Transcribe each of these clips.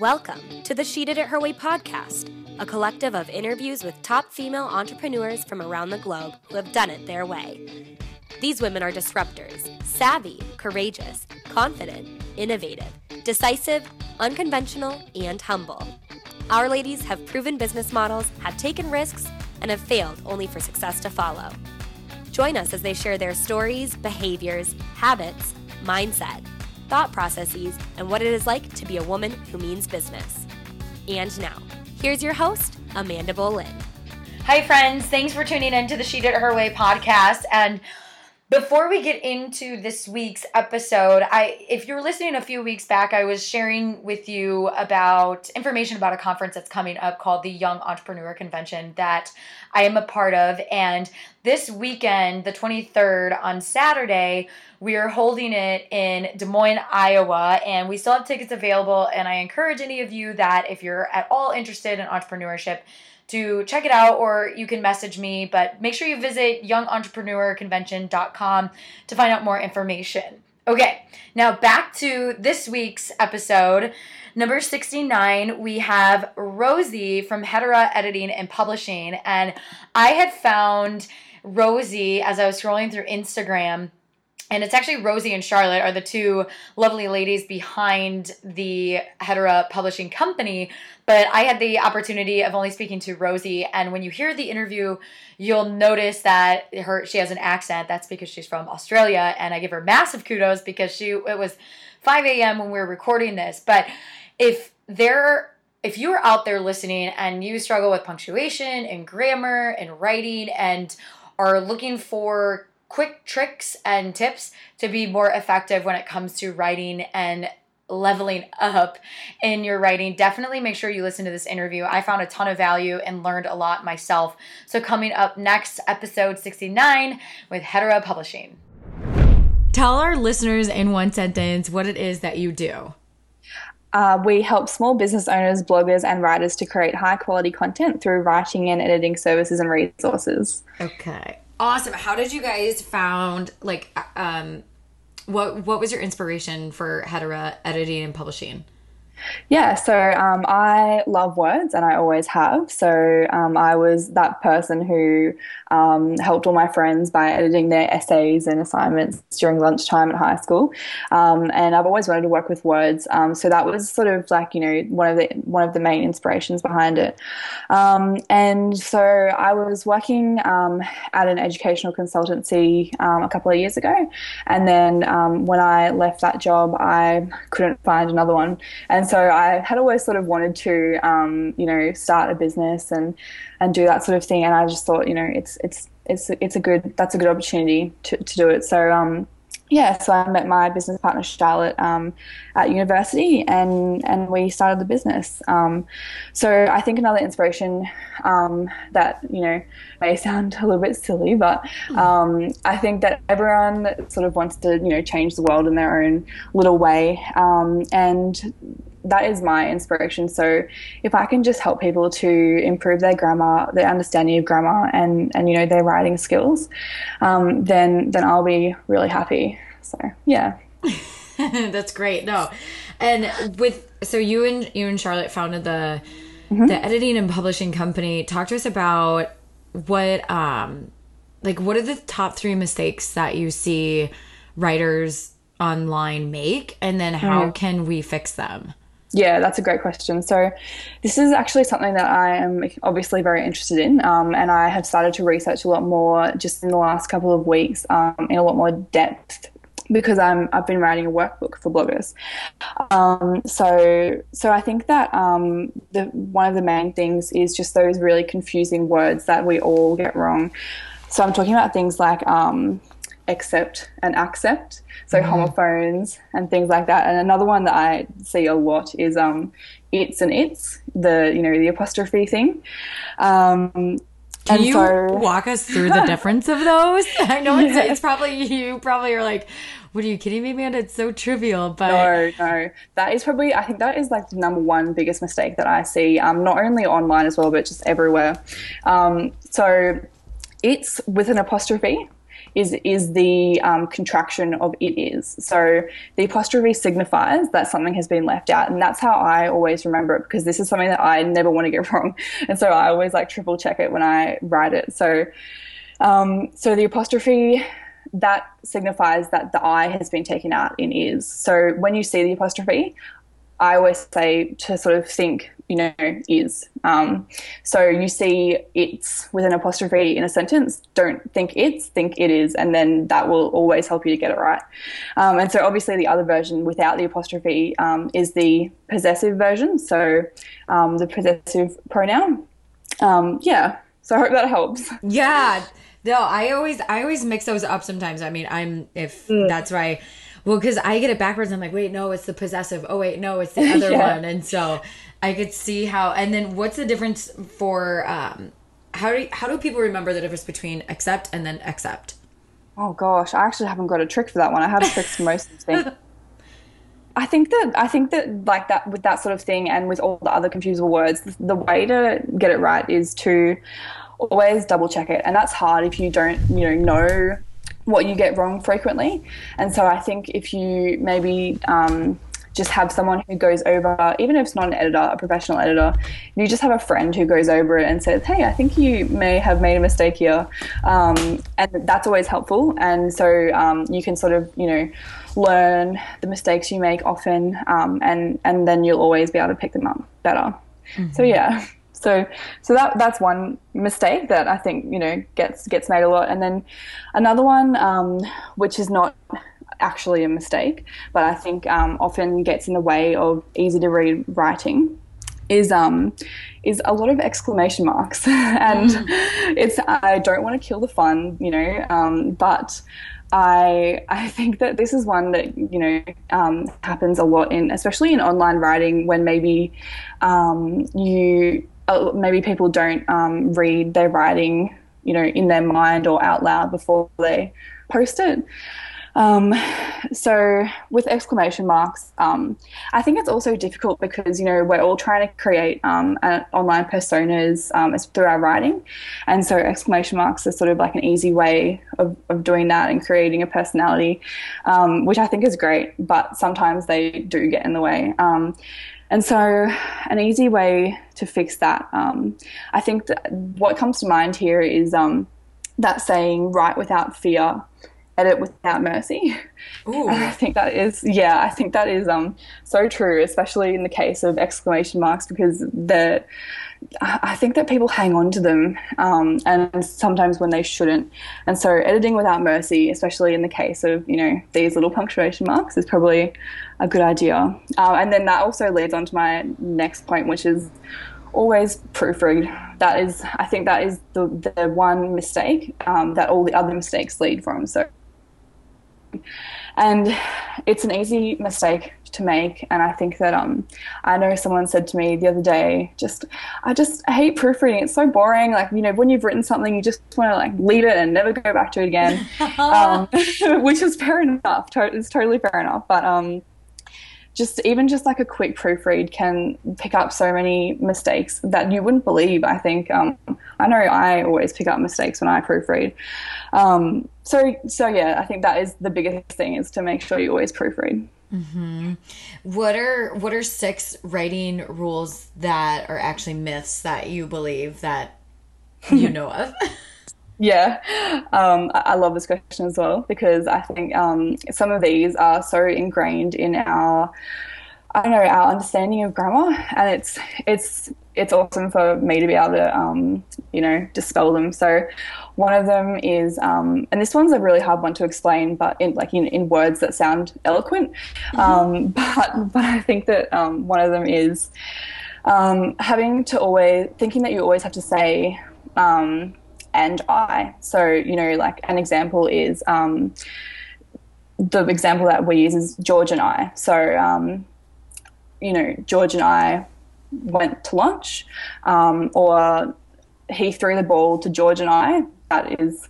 Welcome to the She Did It Her Way podcast, a collective of interviews with top female entrepreneurs from around the globe who have done it their way. These women are disruptors, savvy, courageous, confident, innovative, decisive, unconventional, and humble. Our ladies have proven business models, have taken risks, and have failed only for success to follow. Join us as they share their stories, behaviors, habits, mindset, thought processes, and what it is like to be a woman who means business. And now, here's your host, Amanda Boleyn. Hi, friends. Thanks for tuning in to the She Did It Her Way podcast. And before we get into this week's episode, I if you're listening a few weeks back, I was sharing with you about information about a conference that's coming up called the Young Entrepreneur Convention that I am a part of. And this weekend, the 23rd on Saturday, we are holding it in Des Moines, Iowa, and we still have tickets available. And I encourage any of you that if you're at all interested in entrepreneurship, to check it out or you can message me. But make sure you visit youngentrepreneur.convention.com to find out more information. Okay, now back to this week's episode. Number 69, we have Rosie from Hetera Editing and Publishing. And I had found Rosie as I was scrolling through Instagram and it's actually Rosie and Charlotte are the two lovely ladies behind the Hetera Publishing Company. But I had the opportunity of only speaking to Rosie, and when you hear the interview, you'll notice that her she has an accent. That's because she's from Australia, and I give her massive kudos because she it was 5 a.m. when we were recording this. But if there if you are out there listening and you struggle with punctuation and grammar and writing and are looking for quick tricks and tips to be more effective when it comes to writing and leveling up in your writing, definitely make sure you listen to this interview. I found a ton of value and learned a lot myself. So, coming up next, episode 69 with Hetera Publishing. Tell our listeners in one sentence what it is that you do. Uh, we help small business owners, bloggers, and writers to create high quality content through writing and editing services and resources. Okay. Awesome. How did you guys found like um what what was your inspiration for Hetera editing and publishing? Yeah, so um, I love words and I always have. So um, I was that person who um, helped all my friends by editing their essays and assignments during lunchtime at high school. Um, and I've always wanted to work with words. Um, so that was sort of like, you know, one of the one of the main inspirations behind it. Um, and so I was working at an educational consultancy a couple of years ago. And then when I left that job, I couldn't find another one. And so I had always sort of wanted to, um, you know, start a business and and do that sort of thing. And I just thought, you know, it's it's it's it's a good that's a good opportunity to, to do it. So um, yeah, so I met my business partner Charlotte um, at university, and and we started the business. Um, so I think another inspiration um, that you know may sound a little bit silly, but um, I think that everyone sort of wants to you know change the world in their own little way, um, and that is my inspiration. So if I can just help people to improve their grammar, their understanding of grammar, and and you know their writing skills, um, then then I'll be really happy. So yeah, that's great. No, and with so you and you and Charlotte founded the mm-hmm. the editing and publishing company. Talk to us about what um like what are the top three mistakes that you see writers online make and then how mm. can we fix them yeah, that's a great question. So, this is actually something that I am obviously very interested in, um, and I have started to research a lot more just in the last couple of weeks um, in a lot more depth because I'm I've been writing a workbook for bloggers. Um, so so I think that um, the one of the main things is just those really confusing words that we all get wrong. So I'm talking about things like um, accept and accept so mm-hmm. homophones and things like that. And another one that I see a lot is um, it's and its the you know the apostrophe thing. Um, Can you so, walk us through the difference of those? I know it's, yeah. it's probably you probably are like, what are you kidding me, man? It's so trivial, but no, no, that is probably I think that is like the number one biggest mistake that I see, um, not only online as well, but just everywhere. Um, so it's with an apostrophe is is the um, contraction of it is. So the apostrophe signifies that something has been left out, and that's how I always remember it because this is something that I never want to get wrong, and so I always like triple check it when I write it. So um, so the apostrophe that signifies that the I has been taken out in is. So when you see the apostrophe, I always say to sort of think, you know, is. Um, so you see it's with an apostrophe in a sentence, don't think it's, think it is, and then that will always help you to get it right. Um, and so obviously the other version without the apostrophe um, is the possessive version, so um, the possessive pronoun. Um, yeah, so I hope that helps. Yeah. No, I always I always mix those up sometimes. I mean, I'm if mm. that's right. Well, because I get it backwards. I'm like, wait, no, it's the possessive. Oh, wait, no, it's the other yeah. one. And so I could see how. And then what's the difference for um, how do how do people remember the difference between accept and then accept? Oh gosh, I actually haven't got a trick for that one. I have tricks for most of things. I think that I think that like that with that sort of thing and with all the other confusable words, the way to get it right is to always double check it. And that's hard if you don't, you know, know what you get wrong frequently. And so I think if you maybe um, just have someone who goes over, even if it's not an editor, a professional editor, you just have a friend who goes over it and says, "Hey, I think you may have made a mistake here," um, and that's always helpful. And so um, you can sort of, you know, learn the mistakes you make often, um, and and then you'll always be able to pick them up better. Mm-hmm. So yeah. So, so that that's one mistake that I think you know gets gets made a lot, and then another one um, which is not actually a mistake, but I think um, often gets in the way of easy to read writing is um is a lot of exclamation marks and mm. it's I don't want to kill the fun you know um, but I I think that this is one that you know um, happens a lot in especially in online writing when maybe um, you uh, maybe people don't um, read their writing, you know, in their mind or out loud before they post it. Um, so with exclamation marks, um, I think it's also difficult because you know we're all trying to create um, online personas um, through our writing, and so exclamation marks are sort of like an easy way of, of doing that and creating a personality, um, which I think is great. But sometimes they do get in the way. Um, and so, an easy way to fix that, I think that what comes to mind here is that saying, write without fear, edit without mercy. Ooh. And I think that is, yeah, I think that is um, so true, especially in the case of exclamation marks, because the I think that people hang on to them, um, and sometimes when they shouldn't. And so, editing without mercy, especially in the case of you know these little punctuation marks, is probably a good idea. Um, and then that also leads on to my next point, which is always proofread. That is, I think, that is the the one mistake um, that all the other mistakes lead from. So, and it's an easy mistake to make. And I think that um, I know someone said to me the other day, just I just I hate proofreading. It's so boring. Like you know, when you've written something, you just want to like leave it and never go back to it again, um, which is fair enough. It's totally fair enough. But um, just even just like a quick proofread can pick up so many mistakes that you wouldn't believe. I think um, I know I always pick up mistakes when I proofread. Um, so so yeah, I think that is the biggest thing is to make sure you always proofread. Mm-hmm. What are what are six writing rules that are actually myths that you believe that you know of? Yeah, um, I love this question as well because I think um, some of these are so ingrained in our, I don't know, our understanding of grammar, and it's it's it's awesome for me to be able to, um, you know, dispel them. So, one of them is, um, and this one's a really hard one to explain, but in like in, in words that sound eloquent. Mm-hmm. Um, but but I think that um, one of them is having to always thinking that you always have to say and I. So, you know, like an example is um, the example that we use is George and I. So, um, you know, George and I went to lunch, um, or he threw the ball to George and I. That is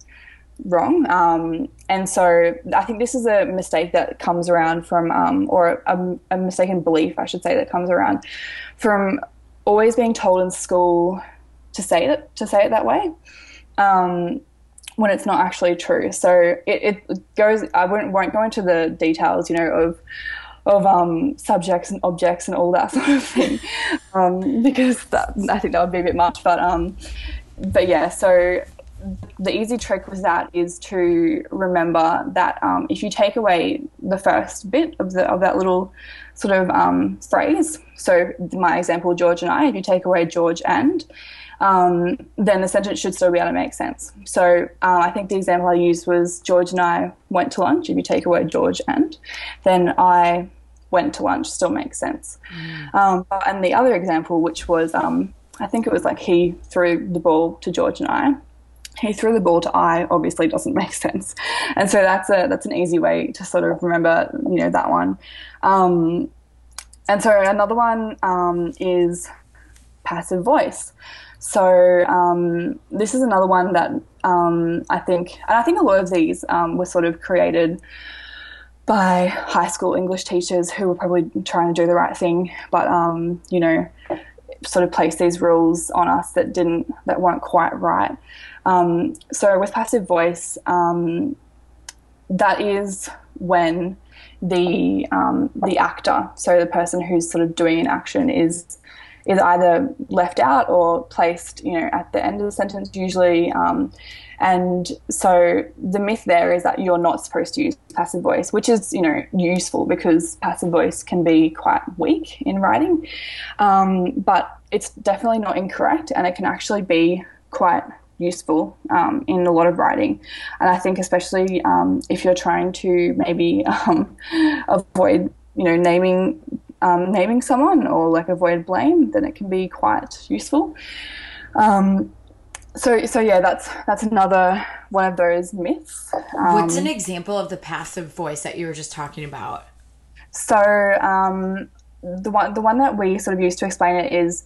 wrong. Um, and so I think this is a mistake that comes around from, um, or a, a mistaken belief, I should say, that comes around from always being told in school to say it to say it that way. Um, when it's not actually true. So it, it goes. I won't won't go into the details, you know, of of um, subjects and objects and all that sort of thing, um, because that, I think that would be a bit much. But um, but yeah, so the easy trick with that is to remember that um, if you take away the first bit of the of that little sort of um, phrase, so my example, George and I, if you take away George and, um, then the sentence should still be able to make sense. So uh, I think the example I used was George and I went to lunch. If you take away George and, then I went to lunch still makes sense. Mm. Um, and the other example, which was um, I think it was like he threw the ball to George and I. He threw the ball to I obviously doesn't make sense, and so that's a that's an easy way to sort of remember you know that one. Um, and so another one um, is passive voice. So um, this is another one that um, I think, and I think a lot of these um, were sort of created by high school English teachers who were probably trying to do the right thing, but um, you know, sort of place these rules on us that didn't, that weren't quite right. Um, so with passive voice, um, that is when the the actor, so the person who's sort of doing an action, is is either left out or placed, you know, at the end of the sentence usually. Um, and so the myth there is that you're not supposed to use passive voice, which is, you know, useful because passive voice can be quite weak in writing. Um, but it's definitely not incorrect and it can actually be quite useful um, in a lot of writing. And I think especially um, if you're trying to maybe um, avoid, you know, naming um, naming someone or like avoid blame, then it can be quite useful. Um, so so yeah, that's that's another one of those myths. What's an example of the passive voice that you were just talking about? So the one the one that we sort of use to explain it is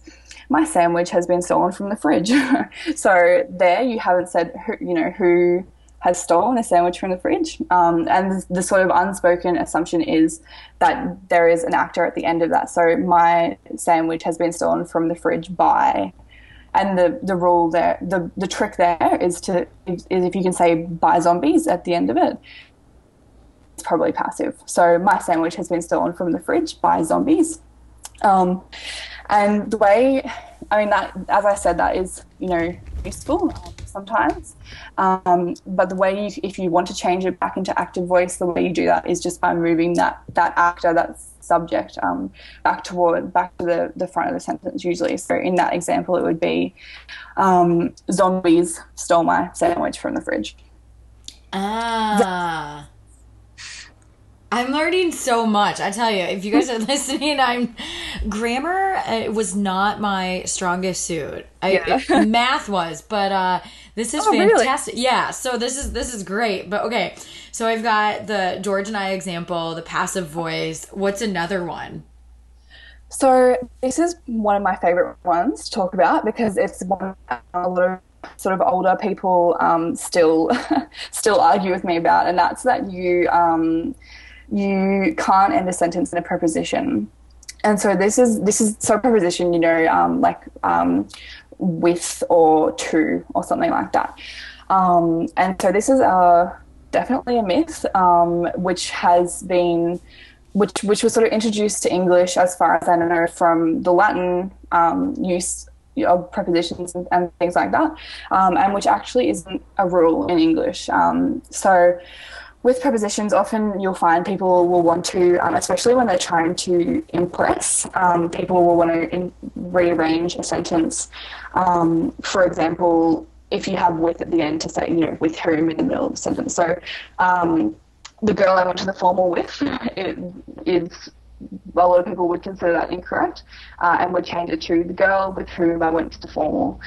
my sandwich has been stolen from the fridge. so there you haven't said who, you know who has stolen a sandwich from the fridge. Um, and the, the, sort of unspoken assumption is that there is an actor at the end of that. So my sandwich has been stolen from the fridge by, and the, the rule there, the, the trick there is to is if you can say by zombies at the end of it, it's probably passive. So my sandwich has been stolen from the fridge by zombies. Um, and the way, I mean, that, as I said, that is, you know, useful sometimes. Um, but the way, you, if you want to change it back into active voice, the way you do that is just by moving that, that actor, that subject, um, back toward, back to the, the front of the sentence usually. So in that example, it would be, um, zombies stole my sandwich from the fridge. Ah. I'm learning so much. I tell you, if you guys are listening, I'm grammar uh, was not my strongest suit. I, yeah. math was, but uh, this is oh, fantastic. Really? Yeah, so this is this is great. But okay, so I've got the George and I example, the passive voice. What's another one? So this is one of my favorite ones to talk about because it's one a lot of sort of older people um, still still argue with me about, and that's that you. Um, you can't end a sentence in a preposition. And so this is this is so preposition, you know, um, like um, with or to or something like that. Um, and so this is a definitely a myth, um, which has been which which was sort of introduced to English, as far as I know, from the Latin um, use of prepositions and, and, things like that, um, and which actually isn't a rule in English. so with prepositions, often you'll find people will want to, um, especially when they're trying to impress, um, people will want to in- rearrange a sentence. Um, for example, if you have with at the end to say, you know, with whom in the middle of the sentence. So, um, the girl I went to the formal with it is a lot of people would consider that incorrect uh, and would change it to the girl with whom I went to the formal.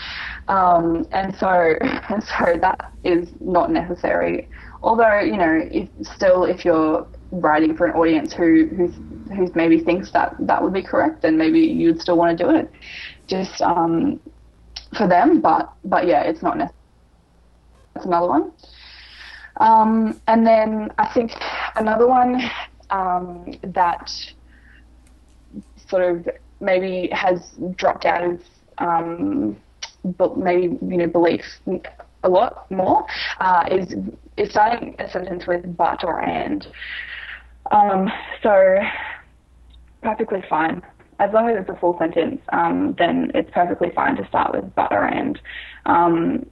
Um, and so, and so that is not necessary although you know if still if you're writing for an audience who who who maybe thinks that that would be correct then maybe you'd still want to do it. Just um, for them but but yeah it's not necessary that's another one. Um, and then I think another one um, that sort of maybe has dropped out of um, but maybe you know belief a lot more uh, is is starting a sentence with but or and. Um, so perfectly fine. As long as it's a full sentence, um, then it's perfectly fine to start with but or and. Um,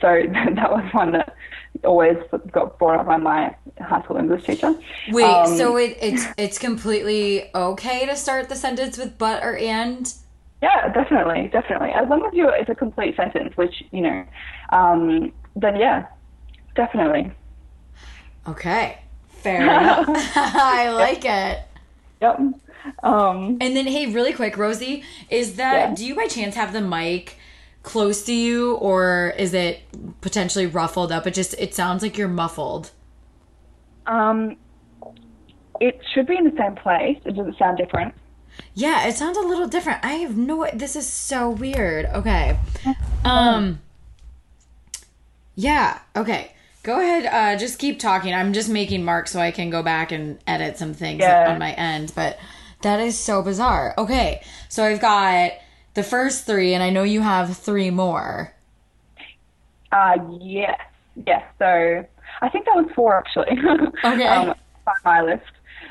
so that was one that always got brought up by my high school English teacher. Wait, Um, so it, it's it's completely okay to start the sentence with but or and? Yeah, definitely, definitely. As long as you it's a complete sentence, which you know, um, then yeah, definitely. Okay. Fair enough. I like it. Yep. Um, And then hey, really quick, Rosie, is that Yeah. do you by chance have the mic close to you or is it potentially ruffled up? It just it sounds like you're muffled. um, it should be in the same place. It doesn't sound different. Yeah, it sounds a little different. I have no this is so weird. Okay. Um Yeah, okay. Go ahead, uh just keep talking. I'm just making marks so I can go back and edit some things Yeah. on my end, but that is so bizarre. Okay. So I've got the first 3 and I know you have 3 more. Uh, yes, yes. So I think that was four actually. Okay. um, on my list.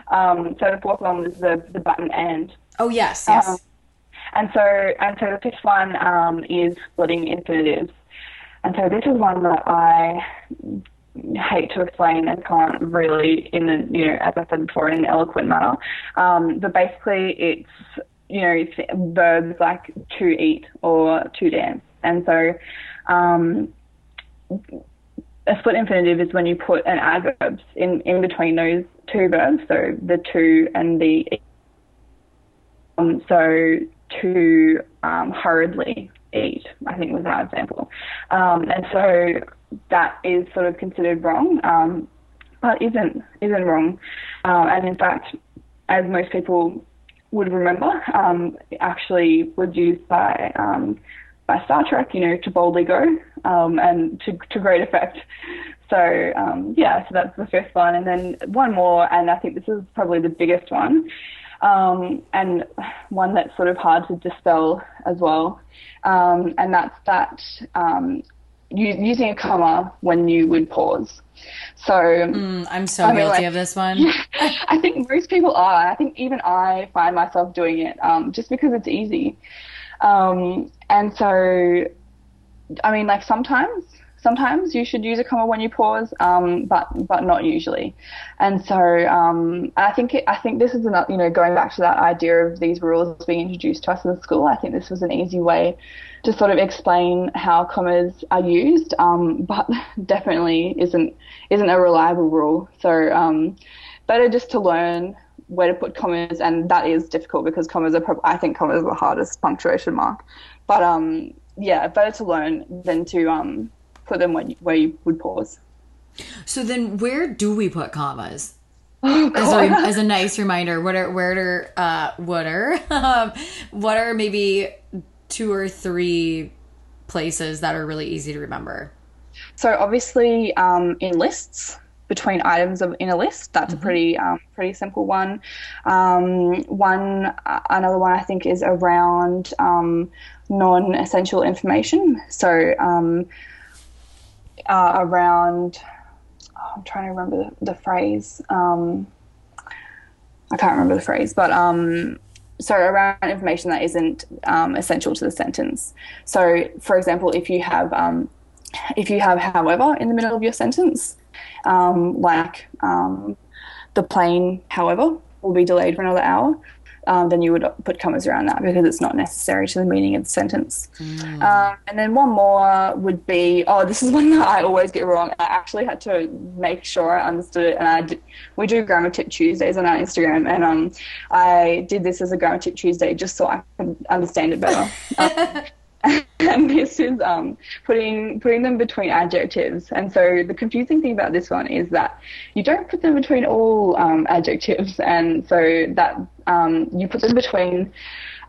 Um, so the fourth one was the the button and. Oh, yes, yes. Um, and so and so the fifth one um, is splitting infinitives. And so this is one that I hate to explain and can't really in a you know, as I said before, in an eloquent manner. Um, but basically it's you know, verbs like to eat or to dance. And so um, a split infinitive is when you put an adverb in, in between those two verbs, so the to and the um, so to um, hurriedly eat, I think was our example. Um, and so that is sort of considered wrong, um, but isn't isn't wrong. Uh, and in fact, as most people would remember, um, actually was used by um, by Star Trek, you know, to boldly go um, and to to great effect. So um, yeah, so that's the fifth one, and then one more, and I think this is probably the biggest one, um, and one that's sort of hard to dispel as well, um, and that's that um, u- using a comma when you would pause. So Mm, I'm so I mean, guilty like- of this one. I think most people are. I think even I find myself doing it um, just because it's easy. Um, and so, I mean, like sometimes, sometimes you should use a comma when you pause, um, but but not usually. And so, um, I think I think this is another, you know, going back to that idea of these rules being introduced to us in school. I think this was an easy way to sort of explain how commas are used, um, but definitely isn't isn't a reliable rule. So um, better just to learn where to put commas, and that is difficult because commas are prob- I think commas are the hardest punctuation mark. But um, yeah, better to learn than to um, put them when you, where you would pause. So then where do we put commas? Oh, as a, as a nice reminder, what are where are uh what are um, what are maybe two or three places that are really easy to remember? So obviously, um, in lists between items of in a list, that's a pretty um, pretty simple one. Um, one uh, another one I think is around um, non-essential information. So um, uh, around, oh, I'm trying to remember the, the phrase. Um, I can't remember the phrase, but um, so around information that isn't um, essential to the sentence. So, for example, if you have um, if you have however in the middle of your sentence, um, like um, the plane, however, will be delayed for another hour, um, then you would put commas around that because it's not necessary to the meaning of the sentence. Um, and then one more would be oh, this is one that I always get wrong. I actually had to make sure I understood it, and I did, we do grammar tip Tuesdays on our Instagram, and um, I did this as a grammar tip Tuesday just so I could understand it better. Um, and this is um, putting putting them between adjectives. And so the confusing thing about this one is that you don't put them between all um, adjectives, and so that um, you put them between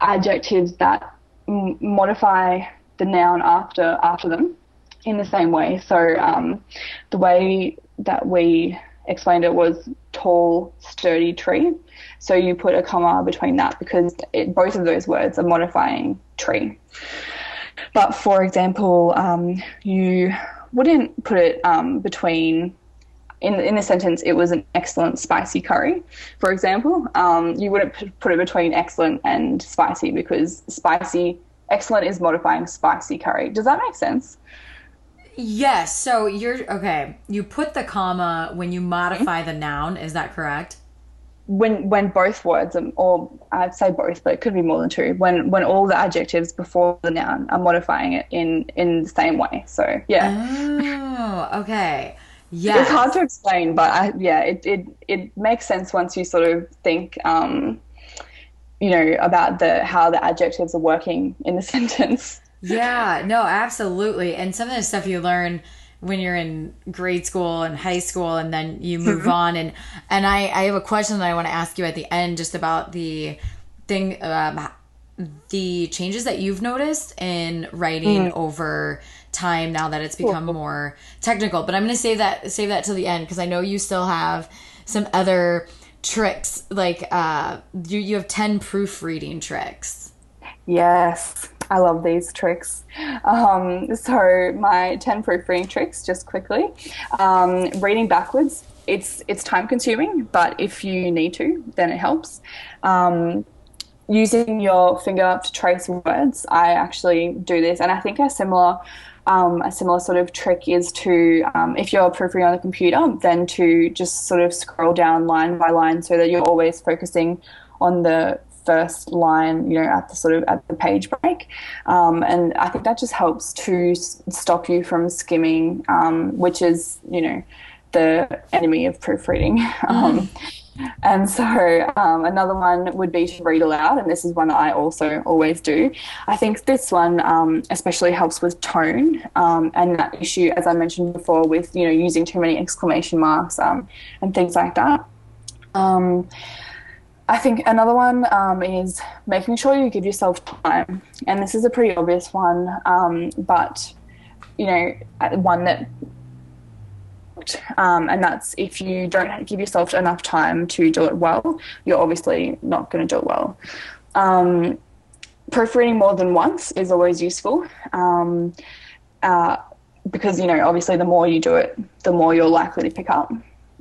adjectives that m- modify the noun after after them in the same way. So um, the way that we explained it was tall, sturdy tree. So you put a comma between that because it, both of those words are modifying tree. but for example, um, you wouldn't put it um, between in in the sentence it was an excellent spicy curry, for example. Um, you wouldn't put it between excellent and spicy because spicy excellent is modifying spicy curry. Does that make sense? Yes. So you're okay. You put the comma when you modify the noun. Is that correct? When when both words, are, or I'd say both, but it could be more than two. When when all the adjectives before the noun are modifying it in in the same way. So yeah. Oh, okay. Yeah. It's hard to explain, but I, yeah, it, it it makes sense once you sort of think. Um, you know about the how the adjectives are working in the sentence yeah, no, absolutely. And some of the stuff you learn when you're in grade school and high school and then you move mm-hmm. on and and I, I have a question that I want to ask you at the end just about the thing um, the changes that you've noticed in writing mm. over time now that it's become cool. more technical but i'm going to save that save that till the end because i know you still have some other tricks like uh you, you have 10 proofreading tricks yes I love these tricks. Um, so my 10 proofreading tricks, just quickly. Um, reading backwards, it's, it's time consuming, but if you need to, then it helps. Um, using your finger to trace words, I actually do this. And I think a similar um, a similar sort of trick is to, um, if you're proofreading on the computer, then to just sort of scroll down line by line so that you're always focusing on the first line, you know, at the sort of at the page break, um, and I think that just helps to stop you from skimming, um, which is you know the enemy of proofreading. Um, and so um, another one would be to read aloud, and this is one that I also always do. I think this one um, especially helps with tone um, and that issue, as I mentioned before, with you know using too many exclamation marks um, and things like that. Um, I think another one um, is making sure you give yourself time. And this is a pretty obvious one, but, you know, one that, um, and that's if you don't give yourself enough time to do it well, you're obviously not going to do it well. Um, proofreading more than once is always useful. Um, uh, because, you know, obviously the more you do it, the more you're likely to pick up.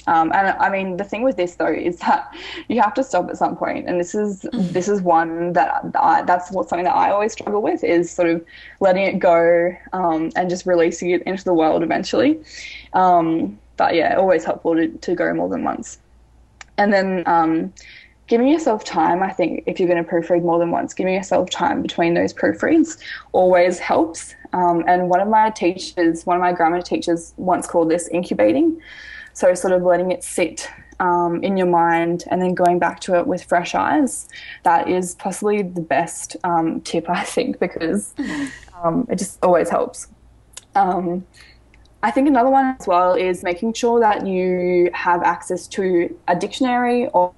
Um, and I mean, the thing with this though is that you have to stop at some point, and this is mm. this is one that I, that's what something that I always struggle with is sort of letting it go um, and just releasing it into the world eventually. Um, but yeah, always helpful to, to go more than once, and then um, giving yourself time. I think if you're going to proofread more than once, giving yourself time between those proofreads always helps. Um, and one of my teachers, one of my grammar teachers, once called this incubating. So, sort of letting it sit um, in your mind and then going back to it with fresh eyes, that is possibly the best um, tip, I think, because um, it just always helps. Um, I think another one as well is making sure that you have access to a dictionary or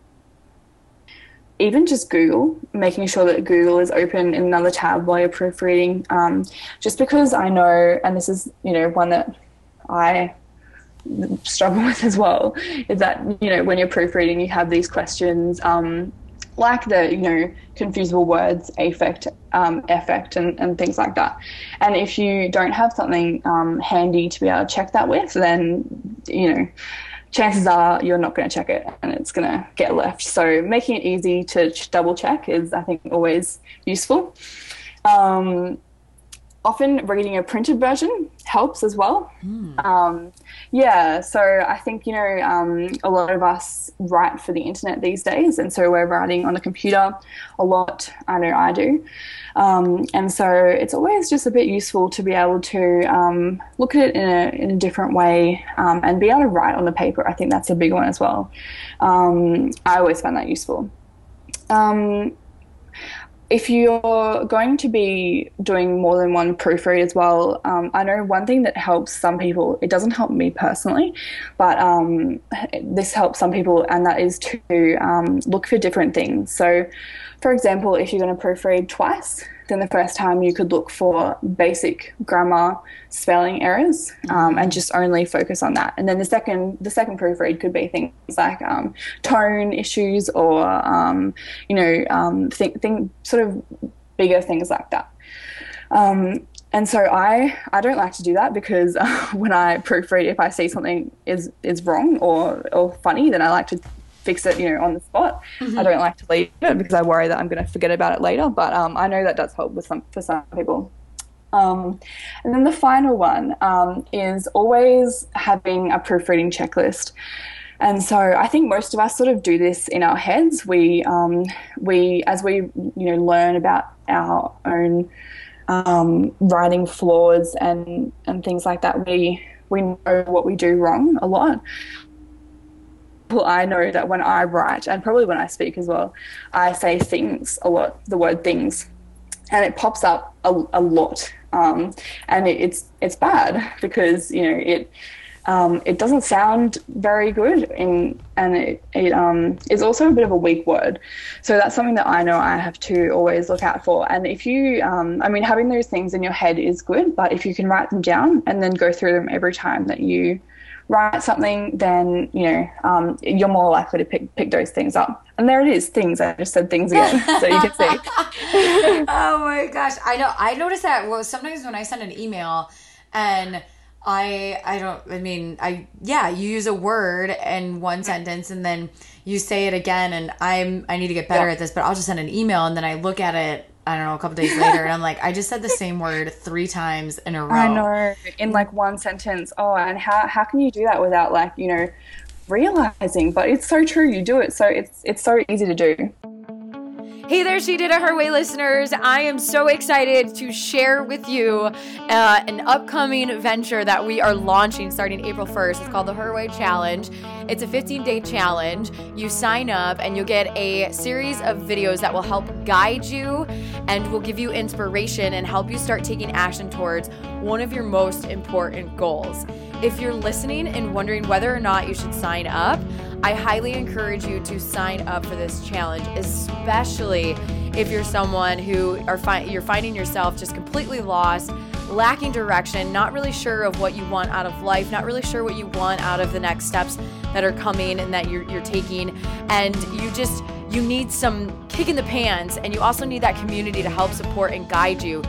even just Google, making sure that Google is open in another tab while you're proofreading. Um, just because I know, and this is, you know, one that I struggle with as well is that you know when you're proofreading you have these questions um, like the you know confusable words affect um, effect and, and things like that. And if you don't have something um, handy to be able to check that with then you know chances are you're not going to check it and it's going to get left. So making it easy to double check is i think always useful. Um, often reading a printed version helps as well. Mm. Um, yeah, so I think, you know, um, a lot of us write for the internet these days, and so we're writing on a computer a lot. I know I do. Um, and so it's always just a bit useful to be able to um, look at it in a, in a different way um, and be able to write on the paper. I think that's a big one as well. Um, I always find that useful. If you're going to be doing more than one proofread as well, um, I know one thing that helps some people, it doesn't help me personally, but um, this helps some people, and that is to um, look for different things. So, for example, if you're going to proofread twice, then the first time you could look for basic grammar spelling errors um, and just only focus on that. And then the second the second proofread could be things like um, tone issues or um, you know um, think, think sort of bigger things like that. Um, and so I I don't like to do that because uh, when I proofread, if I see something is is wrong or or funny, then I like to fix it, you know, on the spot. Mm-hmm. I don't like to leave it because I worry that I'm going to forget about it later. But um, I know that does help with some for some people. Um, and then the final one um, is always having a proofreading checklist. And so I think most of us sort of do this in our heads. We um, we as we you know learn about our own um, writing flaws and and things like that. We we know what we do wrong a lot. Well, I know that when I write and probably when I speak as well, I say things a lot. The word things, and it pops up a, a lot, um, and it, it's it's bad because you know it um, it doesn't sound very good in, and it, it um, is also a bit of a weak word. So that's something that I know I have to always look out for. And if you, um, I mean, having those things in your head is good, but if you can write them down and then go through them every time that you write something, then you know um, you're more likely to pick pick those things up. And there it is, things. I just said things again, so you can see. oh my gosh, I know. I notice that. Well, sometimes when I send an email and I I don't I mean I yeah you use a word in one sentence and then you say it again and I'm I need to get better yeah. at this but I'll just send an email and then I look at it I don't know a couple days later and I'm like I just said the same word three times in a row. I know in like one sentence. Oh, and how how can you do that without like you know realizing? But it's so true. You do it so it's it's so easy to do. Hey there, She Did It Her Way listeners. I am so excited to share with you uh, an upcoming venture that we are launching starting April 1st. It's called the Her Way Challenge. It's a 15 day challenge. You sign up and you'll get a series of videos that will help guide you and will give you inspiration and help you start taking action towards one of your most important goals. If you're listening and wondering whether or not you should sign up, I highly encourage you to sign up for this challenge, especially if you're someone who are fi- you're finding yourself just completely lost, lacking direction, not really sure of what you want out of life, not really sure what you want out of the next steps that are coming and that you're, you're taking, and you just you need some kick in the pants, and you also need that community to help support and guide you.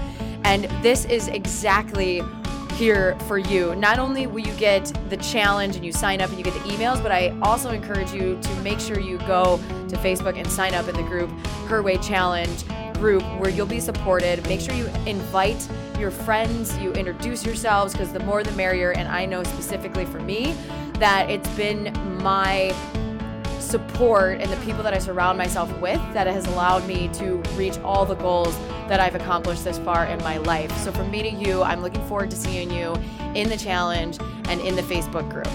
And this is exactly here for you. Not only will you get the challenge and you sign up and you get the emails, but I also encourage you to make sure you go to Facebook and sign up in the group Her Way Challenge group where you'll be supported. Make sure you invite your friends, you introduce yourselves because the more the merrier. And I know specifically for me that it's been my support and the people that I surround myself with that has allowed me to reach all the goals that I've accomplished this far in my life. So, from me to you, I'm looking forward to seeing you in the challenge and in the Facebook group.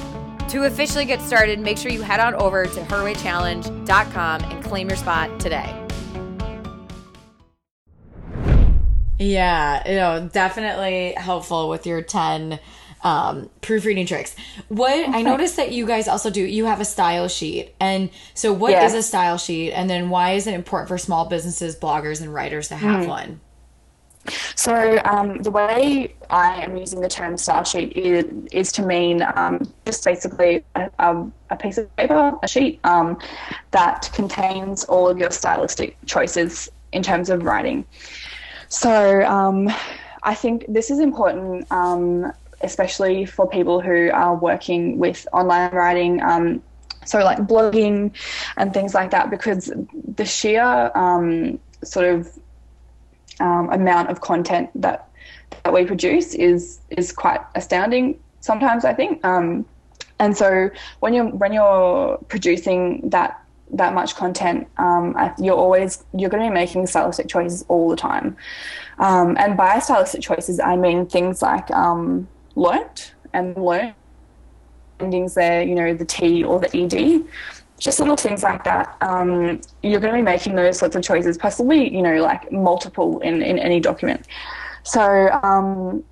To officially get started, make sure you head on over to herwaychallenge.com and claim your spot today. Yeah, you know, definitely helpful with your 10 um, proofreading tricks. What. I noticed that you guys also do, you have a style sheet. And so, what yes. is a style sheet? And then, why is it important for small businesses, bloggers, and writers to have mm. one? So, um, the way I am using the term style sheet is, is to mean um, just basically a, a, piece of paper, a sheet um, that contains all of your stylistic choices in terms of writing. So, um, I think this is important um, especially for people who are working with online writing. Um, so, like blogging and things like that, because the sheer um, sort of um, amount of content that that we produce is is quite astounding. Sometimes I think, um, and so when you're when you're producing that that much content, um, you're always you're going to be making stylistic choices all the time. Um, and by stylistic choices, I mean things like um, learnt and learned endings there, you know, the T or the ED. Just little things like that. Um, you're going to be making those sorts of choices, possibly, you know, like multiple in, in any document. So, um,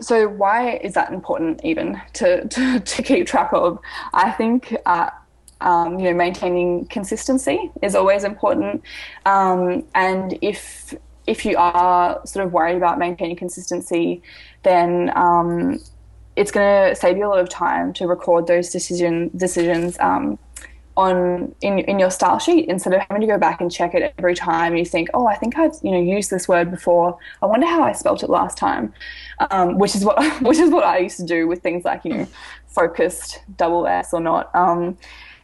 so why is that important even to, to, to keep track of? I think, uh, um, you know, maintaining consistency is always important. Um, and if if you are sort of worried about maintaining consistency, then um, it's going to save you a lot of time to record those decision decisions um, on in in your style sheet instead of having to go back and check it every time. You think oh i think i've you know used this word before. I wonder how i spelt it last time. Um, which is what which is what i used to do with things like you know focused double s or not. Um,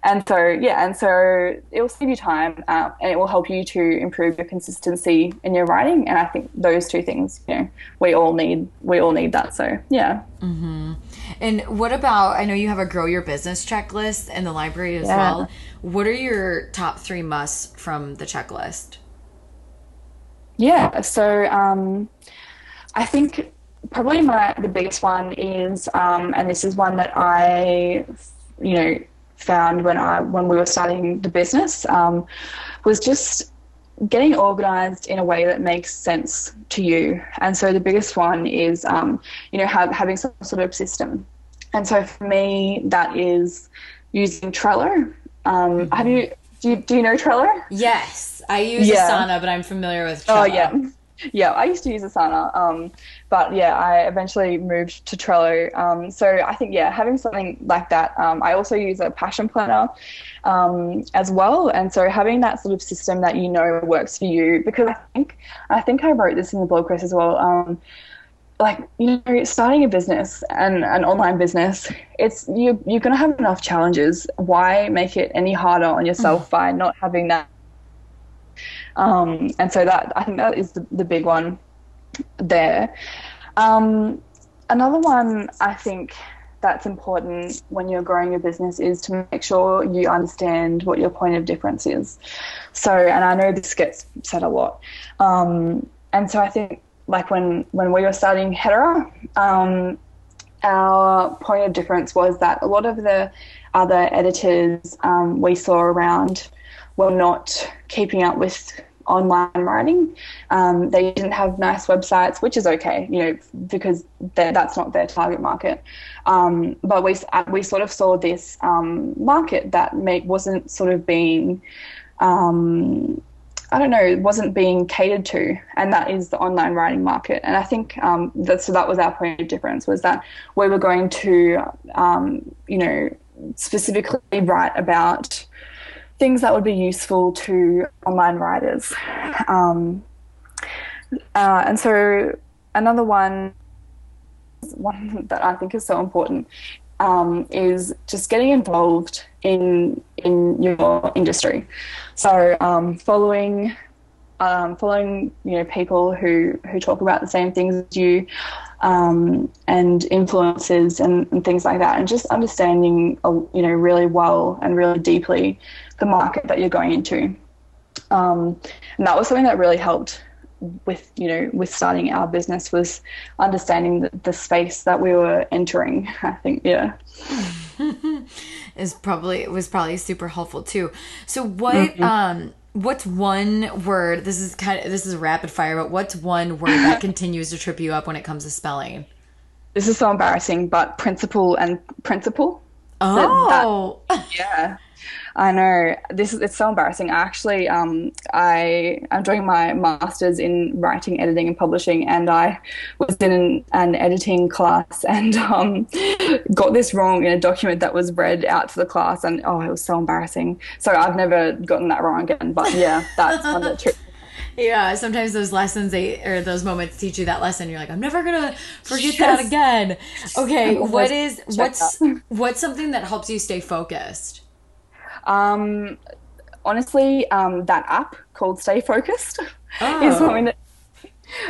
and so yeah and so it will save you time um, and it will help you to improve your consistency in your writing. And i think those two things you know we all need we all need that. So yeah. Mm-hmm. and what about i know you have a grow your business checklist in the library as yeah. well. What are your top three musts from the checklist? Yeah so um, i think probably my the biggest one is um, and this is one that i you know found when I when we were starting the business um, was just getting organized in a way that makes sense to you. And so the biggest one is, um, you know, have, having some sort of system. And so for me, that is using Trello. Um, mm-hmm. Have you do, you do you know Trello? Yes, I use yeah. Asana, but I'm familiar with Trello. Oh yeah, yeah. I used to use Asana, um, but yeah, I eventually moved to Trello. Um, so I think yeah, having something like that. Um, I also use a passion planner um, as well, and so having that sort of system that you know works for you. Because I think I think I wrote this in the blog post as well. Um, like you know, starting a business and an online business, it's you you're gonna have enough challenges. Why make it any harder on yourself mm. by not having that? Um, and so that I think that is the, the big one there. Um, another one I think that's important when you're growing your business is to make sure you understand what your point of difference is. So, and I know this gets said a lot. Um, and so I think like when, when we were starting Hetera, um, our point of difference was that a lot of the other editors um, we saw around were not keeping up with online writing. Um, they didn't have nice websites, which is okay, you know, because that's not their target market. Um, but we uh, we sort of saw this um, market that wasn't sort of being. Um, I don't know, wasn't being catered to, and that is the online writing market. And I think um, that so that was our point of difference was that we were going to, um, you know, specifically write about things that would be useful to online writers. Um, uh, and so another one, one that I think is so important um, is just getting involved in in your industry. So um, following um, following you know people who who talk about the same things as you um, and influences and, and, things like that and just understanding uh, you know really well and really deeply the market that you're going into. Um, and that was something that really helped with you know with starting our business was understanding the, the space that we were entering i think yeah. Is probably was probably super helpful too. So what mm-hmm. um what's one word this is kind of this is rapid fire but what's one word that continues to trip you up when it comes to spelling? This is so embarrassing but principle and principle oh. That, that, yeah I know this is it's so embarrassing. Actually um, I am doing my masters in writing, editing, and publishing, and I was in an, an editing class and um, got this wrong in a document that was read out to the class, and oh, it was so embarrassing. So I've never gotten that wrong again. But yeah, that's one that tripped yeah, sometimes those lessons they or those moments teach you that lesson. You're like, I'm never gonna forget yes. that again. Okay, what is what's what's something that helps you stay focused? Um, honestly, um, that app called Stay Focused oh. is something that,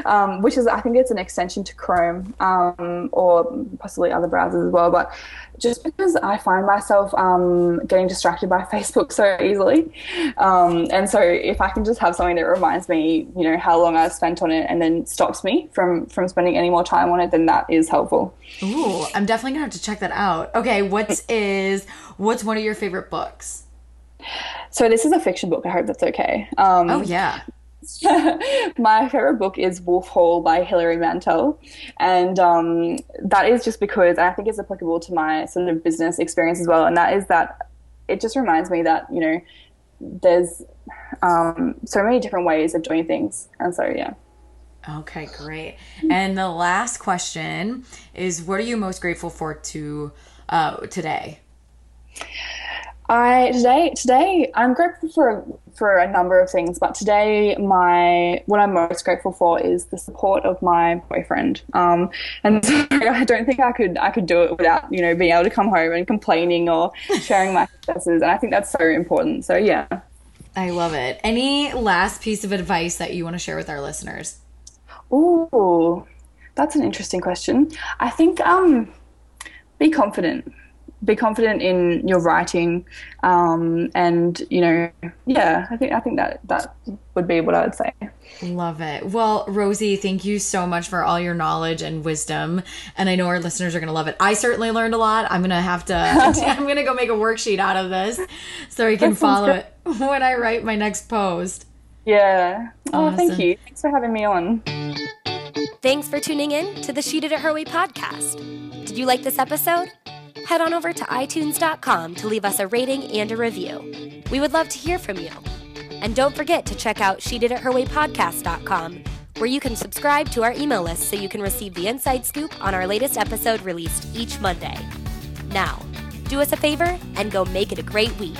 um, which is I think it's an extension to Chrome um, or possibly other browsers as well. But just because I find myself um, getting distracted by Facebook so easily, um, and so if I can just have something that reminds me, you know, how long I've spent on it, and then stops me from from spending any more time on it, then that is helpful. Ooh, I'm definitely gonna have to check that out. Okay, what is what's one of your favorite books? So this is a fiction book. I hope that's okay. Um, oh yeah. my favorite book is Wolf Hall by Hilary Mantel, and um, that is just because I think it's applicable to my sort of business experience as well. And that is that it just reminds me that you know there's um, so many different ways of doing things, and so yeah. Okay, great. And the last question is, what are you most grateful for to uh, today? I today today I'm grateful for for a number of things, but today my what I'm most grateful for is the support of my boyfriend. Um, and so I don't think I could I could do it without you know being able to come home and complaining or sharing my successes, and I think that's so important. So yeah. I love it. Any last piece of advice that you want to share with our listeners? Ooh, that's an interesting question. I think um, be confident be confident in your writing, um, and you know, yeah, I think I think that that would be what I would say. Love it. Well, Rosie, thank you so much for all your knowledge and wisdom, and I know our listeners are going to love it. I certainly learned a lot. I'm going to have to. I'm going to go make a worksheet out of this so I can follow it when I write my next post. Yeah. Oh, thank you. Thanks for having me on. Thanks for tuning in to the She Did It Her Way podcast. Did you like this episode? Head on over to iTunes.com to leave us a rating and a review. We would love to hear from you. And don't forget to check out She Did It Her Way Podcast.com, where you can subscribe to our email list so you can receive the inside scoop on our latest episode released each Monday. Now, do us a favor and go make it a great week.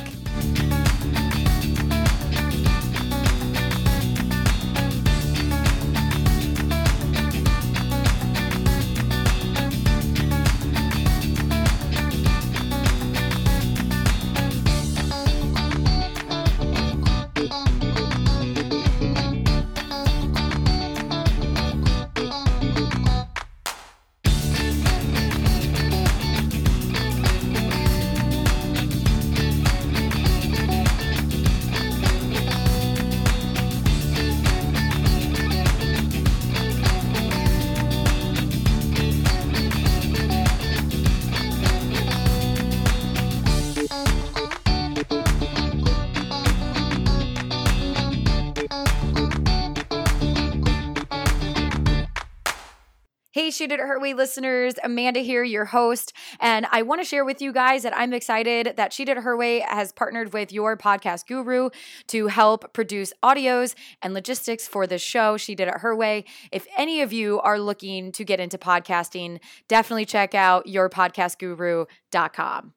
Did It Her Way listeners, Amanda here, your host. And I want to share with you guys that I'm excited that She Did It Her Way has partnered with your podcast guru to help produce audios and logistics for this show, She Did It Her Way. If any of you are looking to get into podcasting, definitely check out yourpodcastguru.com.